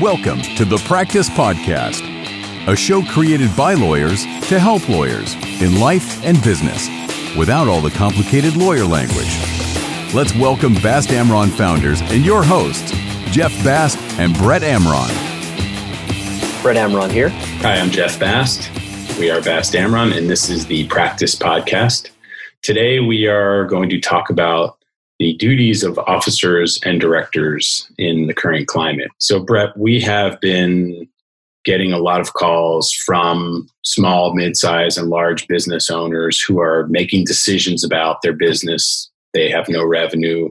Welcome to the Practice Podcast, a show created by lawyers to help lawyers in life and business without all the complicated lawyer language. Let's welcome Bast Amron founders and your hosts, Jeff Bast and Brett Amron. Brett Amron here. Hi, I'm Jeff Bast. We are Bast Amron, and this is the Practice Podcast. Today, we are going to talk about the duties of officers and directors in the current climate. So, Brett, we have been getting a lot of calls from small, mid-sized, and large business owners who are making decisions about their business. They have no revenue.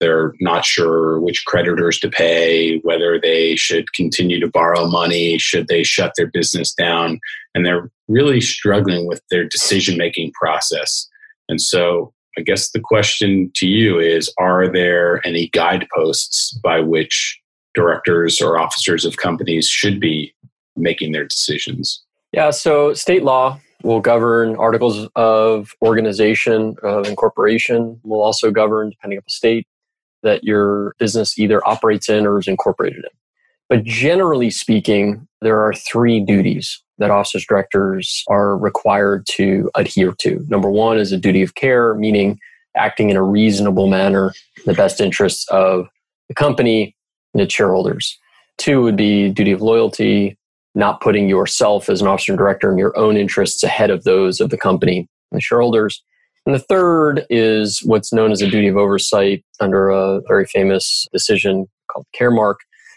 They're not sure which creditors to pay, whether they should continue to borrow money, should they shut their business down, and they're really struggling with their decision making process. And so I guess the question to you is Are there any guideposts by which directors or officers of companies should be making their decisions? Yeah, so state law will govern articles of organization, of incorporation, will also govern, depending on the state, that your business either operates in or is incorporated in. But generally speaking, there are three duties that officers directors are required to adhere to. Number one is a duty of care, meaning acting in a reasonable manner in the best interests of the company and its shareholders. Two would be duty of loyalty, not putting yourself as an officer and director and your own interests ahead of those of the company and the shareholders. And the third is what's known as a duty of oversight under a very famous decision called Caremark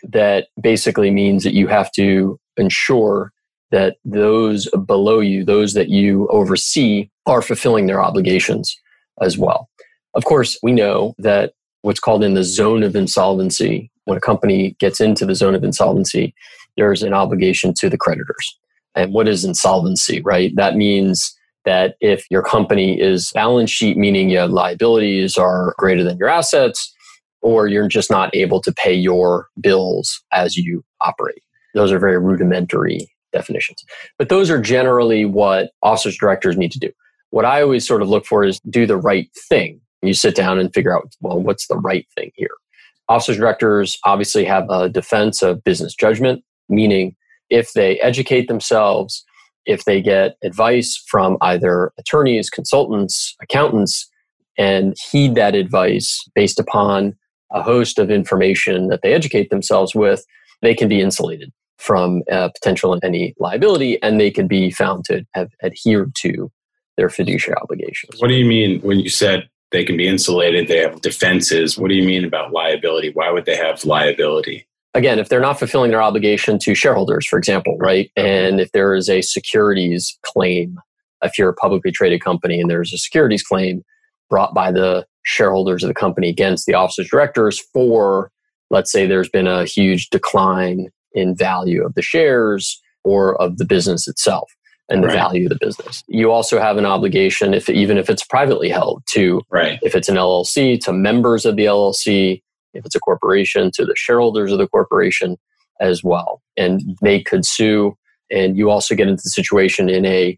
that basically means that you have to ensure that those below you, those that you oversee, are fulfilling their obligations as well. Of course, we know that what's called in the zone of insolvency, when a company gets into the zone of insolvency, there's an obligation to the creditors. And what is insolvency, right? That means that if your company is balance sheet, meaning your liabilities are greater than your assets, or you're just not able to pay your bills as you operate. Those are very rudimentary definitions. But those are generally what officers directors need to do. What I always sort of look for is do the right thing. You sit down and figure out, well, what's the right thing here? Officers directors obviously have a defense of business judgment, meaning if they educate themselves, if they get advice from either attorneys, consultants, accountants, and heed that advice based upon a host of information that they educate themselves with, they can be insulated from uh, potential any liability and they can be found to have adhered to their fiduciary obligations. What do you mean when you said they can be insulated, they have defenses? What do you mean about liability? Why would they have liability? Again, if they're not fulfilling their obligation to shareholders, for example, right? And if there is a securities claim, if you're a publicly traded company and there's a securities claim brought by the shareholders of the company against the officers directors for, let's say, there's been a huge decline in value of the shares or of the business itself and the right. value of the business. You also have an obligation, if even if it's privately held, to right. if it's an LLC, to members of the LLC, if it's a corporation, to the shareholders of the corporation as well. And mm-hmm. they could sue. And you also get into the situation in a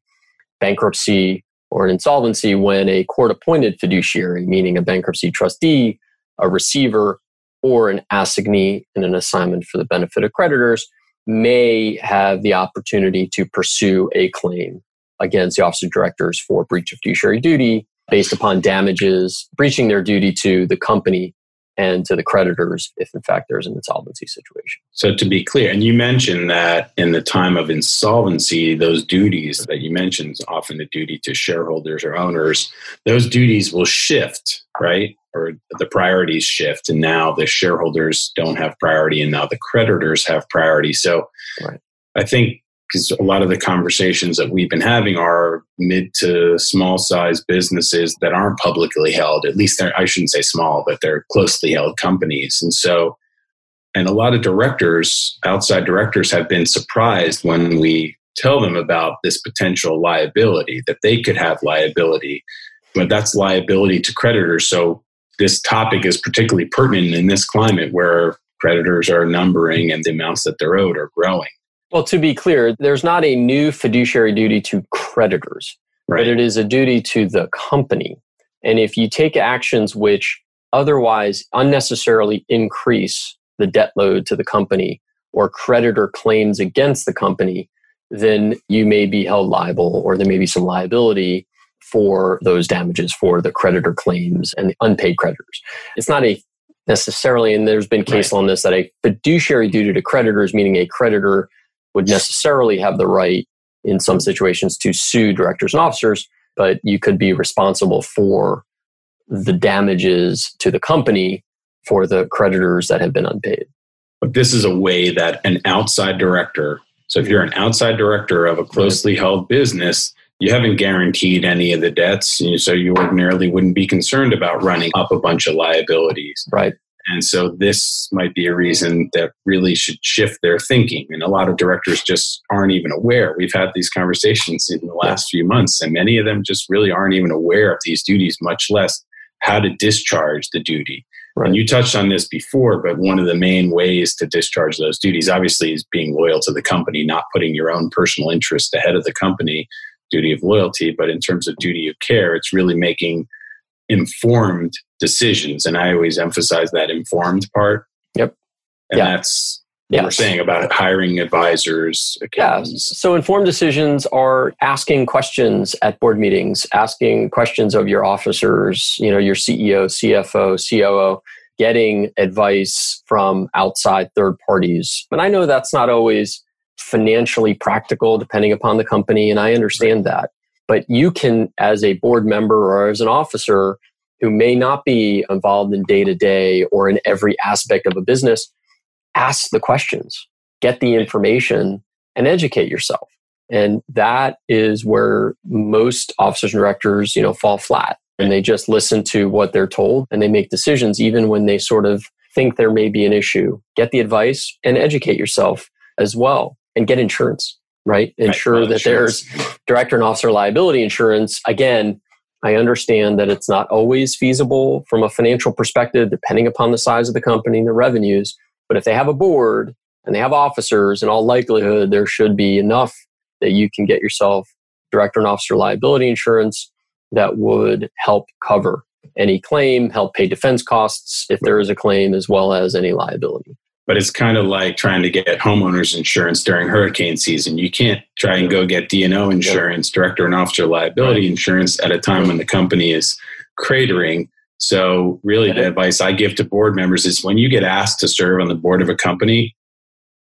bankruptcy or an insolvency when a court appointed fiduciary, meaning a bankruptcy trustee, a receiver, or an assignee in an assignment for the benefit of creditors may have the opportunity to pursue a claim against the officer directors for breach of fiduciary duty based upon damages, breaching their duty to the company and to the creditors if in fact there's an insolvency situation. So to be clear, and you mentioned that in the time of insolvency, those duties that you mentioned, often the duty to shareholders or owners, those duties will shift, right? Or the priorities shift, and now the shareholders don't have priority, and now the creditors have priority. So right. I think because a lot of the conversations that we've been having are mid to small size businesses that aren't publicly held. At least they're, I shouldn't say small, but they're closely held companies. And so, and a lot of directors, outside directors, have been surprised when we tell them about this potential liability, that they could have liability, but that's liability to creditors. So this topic is particularly pertinent in this climate where creditors are numbering and the amounts that they're owed are growing. Well, to be clear, there's not a new fiduciary duty to creditors, right. but it is a duty to the company. And if you take actions which otherwise unnecessarily increase the debt load to the company or creditor claims against the company, then you may be held liable or there may be some liability for those damages for the creditor claims and the unpaid creditors. It's not a necessarily, and there's been case right. on this, that a fiduciary duty to creditors, meaning a creditor would necessarily have the right in some situations to sue directors and officers, but you could be responsible for the damages to the company for the creditors that have been unpaid. But this is a way that an outside director, so if you're an outside director of a closely held business, you haven't guaranteed any of the debts, so you ordinarily wouldn't be concerned about running up a bunch of liabilities. Right. And so this might be a reason that really should shift their thinking. And a lot of directors just aren't even aware. We've had these conversations in the last few months, and many of them just really aren't even aware of these duties, much less how to discharge the duty. Right. And you touched on this before, but one of the main ways to discharge those duties, obviously, is being loyal to the company, not putting your own personal interest ahead of the company, duty of loyalty. But in terms of duty of care, it's really making informed decisions. And I always emphasize that informed part. Yep. And yeah. that's what we're saying about hiring advisors. Accountants. Yeah. So informed decisions are asking questions at board meetings, asking questions of your officers, you know, your CEO, CFO, COO, getting advice from outside third parties. And I know that's not always financially practical depending upon the company, and I understand that. But you can, as a board member or as an officer who may not be involved in day to day or in every aspect of a business, ask the questions, get the information, and educate yourself. And that is where most officers and directors, you know, fall flat and they just listen to what they're told and they make decisions even when they sort of think there may be an issue. Get the advice and educate yourself as well and get insurance right? Ensure right, that insurance. there's director and officer liability insurance. Again, I understand that it's not always feasible from a financial perspective, depending upon the size of the company and the revenues. But if they have a board and they have officers, in all likelihood, there should be enough that you can get yourself director and officer liability insurance that would help cover any claim, help pay defense costs if there is a claim, as well as any liability but it's kind of like trying to get homeowners insurance during hurricane season. You can't try and go get D&O insurance, director and officer liability insurance at a time when the company is cratering. So, really, the advice I give to board members is when you get asked to serve on the board of a company,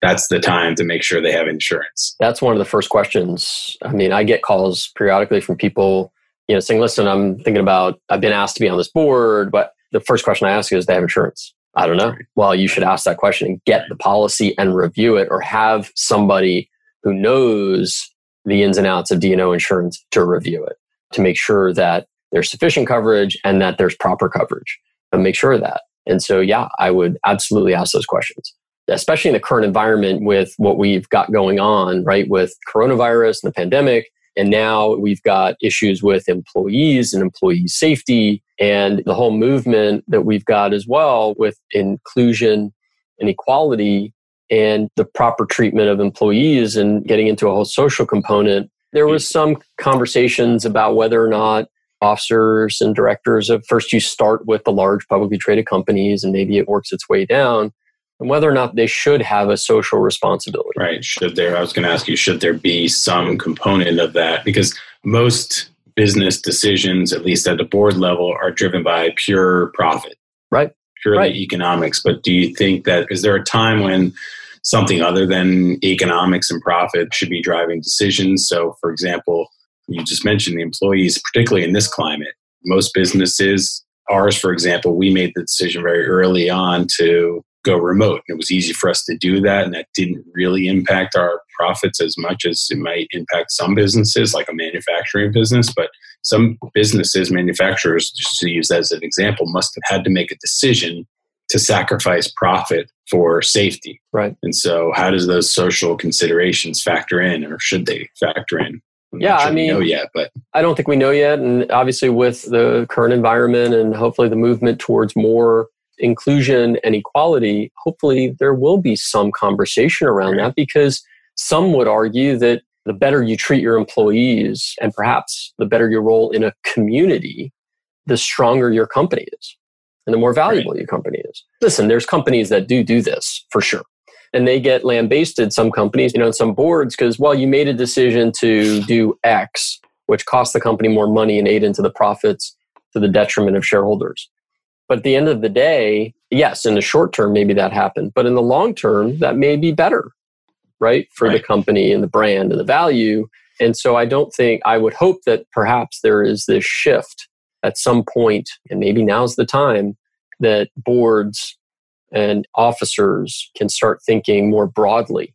that's the time to make sure they have insurance. That's one of the first questions. I mean, I get calls periodically from people, you know, saying, "Listen, I'm thinking about I've been asked to be on this board, but the first question I ask is, "Do they have insurance?" I don't know. Well, you should ask that question and get the policy and review it or have somebody who knows the ins and outs of D&O insurance to review it to make sure that there's sufficient coverage and that there's proper coverage and make sure of that. And so, yeah, I would absolutely ask those questions, especially in the current environment with what we've got going on, right? With coronavirus and the pandemic, and now we've got issues with employees and employee safety and the whole movement that we've got as well with inclusion and equality and the proper treatment of employees and getting into a whole social component. There was some conversations about whether or not officers and directors of first you start with the large publicly traded companies and maybe it works its way down and whether or not they should have a social responsibility. Right. Should there, I was going to ask you, should there be some component of that? Because most business decisions, at least at the board level, are driven by pure profit. Right. Purely right. economics. But do you think that, is there a time when something other than economics and profit should be driving decisions? So, for example, you just mentioned the employees, particularly in this climate. Most businesses, ours, for example, we made the decision very early on to go remote. And It was easy for us to do that, and that didn't really impact our profits as much as it might impact some businesses, like a manufacturing business. But some businesses, manufacturers, just to use as an example, must have had to make a decision to sacrifice profit for safety. Right. And so, how does those social considerations factor in, or should they factor in? I'm yeah, sure I mean, know yet, but I don't think we know yet. And obviously, with the current environment and hopefully the movement towards more inclusion and equality, hopefully there will be some conversation around that because some would argue that the better you treat your employees and perhaps the better your role in a community, the stronger your company is and the more valuable right. your company is. Listen, there's companies that do do this for sure. And they get lambasted, some companies, you know, some boards, because, well, you made a decision to do X, which cost the company more money and ate into the profits to the detriment of shareholders. But at the end of the day, yes, in the short term, maybe that happened. But in the long term, that may be better, right? For right. the company and the brand and the value. And so I don't think, I would hope that perhaps there is this shift at some point, and maybe now's the time that boards and officers can start thinking more broadly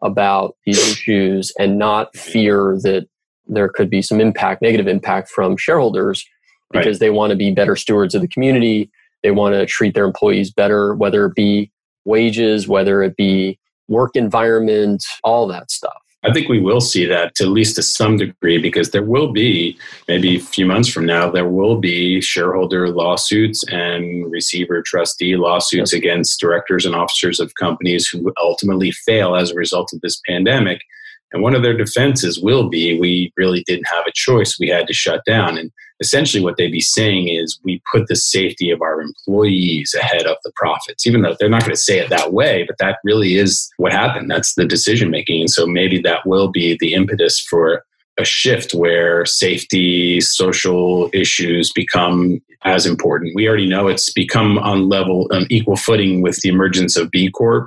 about these issues and not fear that there could be some impact, negative impact from shareholders because right. they want to be better stewards of the community. They want to treat their employees better, whether it be wages, whether it be work environment, all that stuff. I think we will see that to at least to some degree because there will be maybe a few months from now there will be shareholder lawsuits and receiver trustee lawsuits yes. against directors and officers of companies who ultimately fail as a result of this pandemic and one of their defenses will be we really didn't have a choice. We had to shut down. And essentially, what they'd be saying is we put the safety of our employees ahead of the profits, even though they're not going to say it that way, but that really is what happened. That's the decision making. And so maybe that will be the impetus for a shift where safety, social issues become as important. We already know it's become on level, on equal footing with the emergence of B Corps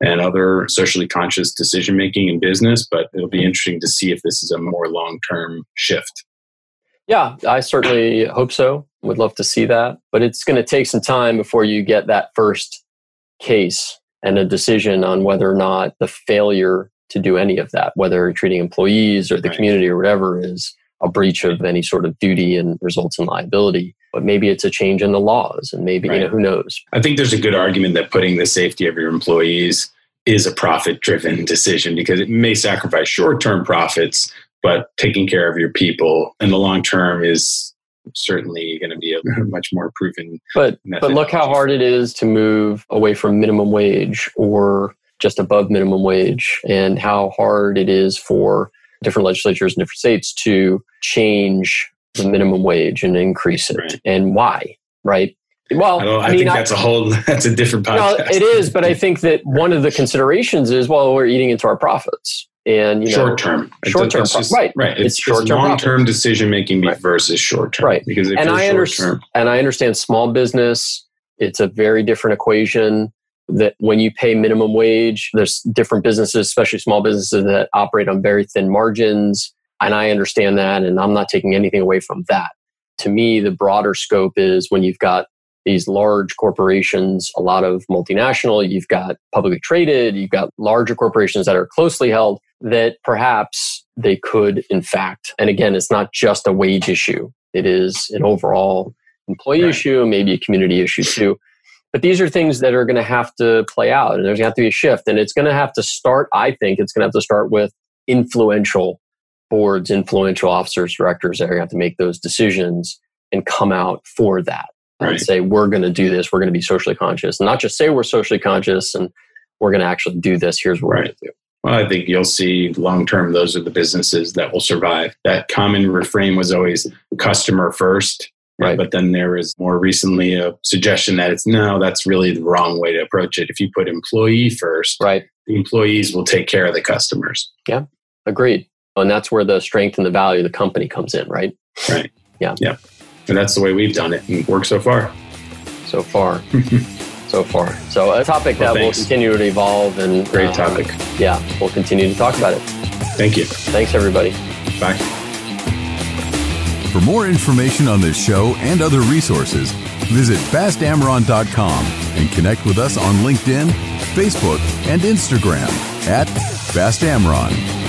and other socially conscious decision making in business. But it'll be interesting to see if this is a more long term shift. Yeah, I certainly hope so. Would love to see that. But it's going to take some time before you get that first case and a decision on whether or not the failure to do any of that, whether treating employees or the right. community or whatever, is a breach of any sort of duty and results in liability. But maybe it's a change in the laws, and maybe, right. you know, who knows? I think there's a good argument that putting the safety of your employees is a profit driven decision because it may sacrifice short term profits, but taking care of your people in the long term is certainly going to be a much more proven. But but look how hard it is to move away from minimum wage or just above minimum wage, and how hard it is for different legislatures in different states to change the minimum wage and increase it right. and why right? Well i, I, mean, think that's a whole that's a different podcast. no, it is but i think that one of the considerations is well we're eating into our profits and you know, short term. Short term right. right it's, it's short term long term decision making right. versus short term right. because and i understand and i understand small business it's a very different equation that when you pay minimum wage, there's different businesses, especially small businesses that operate on very thin margins. And I understand that, and I'm not taking anything away from that. To me, the broader scope is when you've got these large corporations, a lot of multinational, you've got publicly traded, you've got larger corporations that are closely held, that perhaps they could, in fact, and again, it's not just a wage issue, it is an overall employee right. issue, maybe a community issue too. But these are things that are going to have to play out and there's going to have to be a shift. And it's going to have to start, I think, it's going to have to start with influential boards, influential officers, directors that are going to have to make those decisions and come out for that right. and say, we're going to do this. We're going to be socially conscious. And not just say we're socially conscious and we're going to actually do this. Here's what right. we're going to do. Well, I think you'll see long term, those are the businesses that will survive. That common refrain was always customer first. Right. But then there was more recently a suggestion that it's no, that's really the wrong way to approach it. If you put employee first, right, the employees will take care of the customers. Yeah, agreed. And that's where the strength and the value of the company comes in, right? Right. Yeah. Yeah. And that's the way we've done it and worked so far. So far. so far. So a topic well, that thanks. will continue to evolve and great um, topic. Yeah, we'll continue to talk about it. Thank you. Thanks everybody. Bye. For more information on this show and other resources, visit bastamron.com and connect with us on LinkedIn, Facebook, and Instagram at fastamron.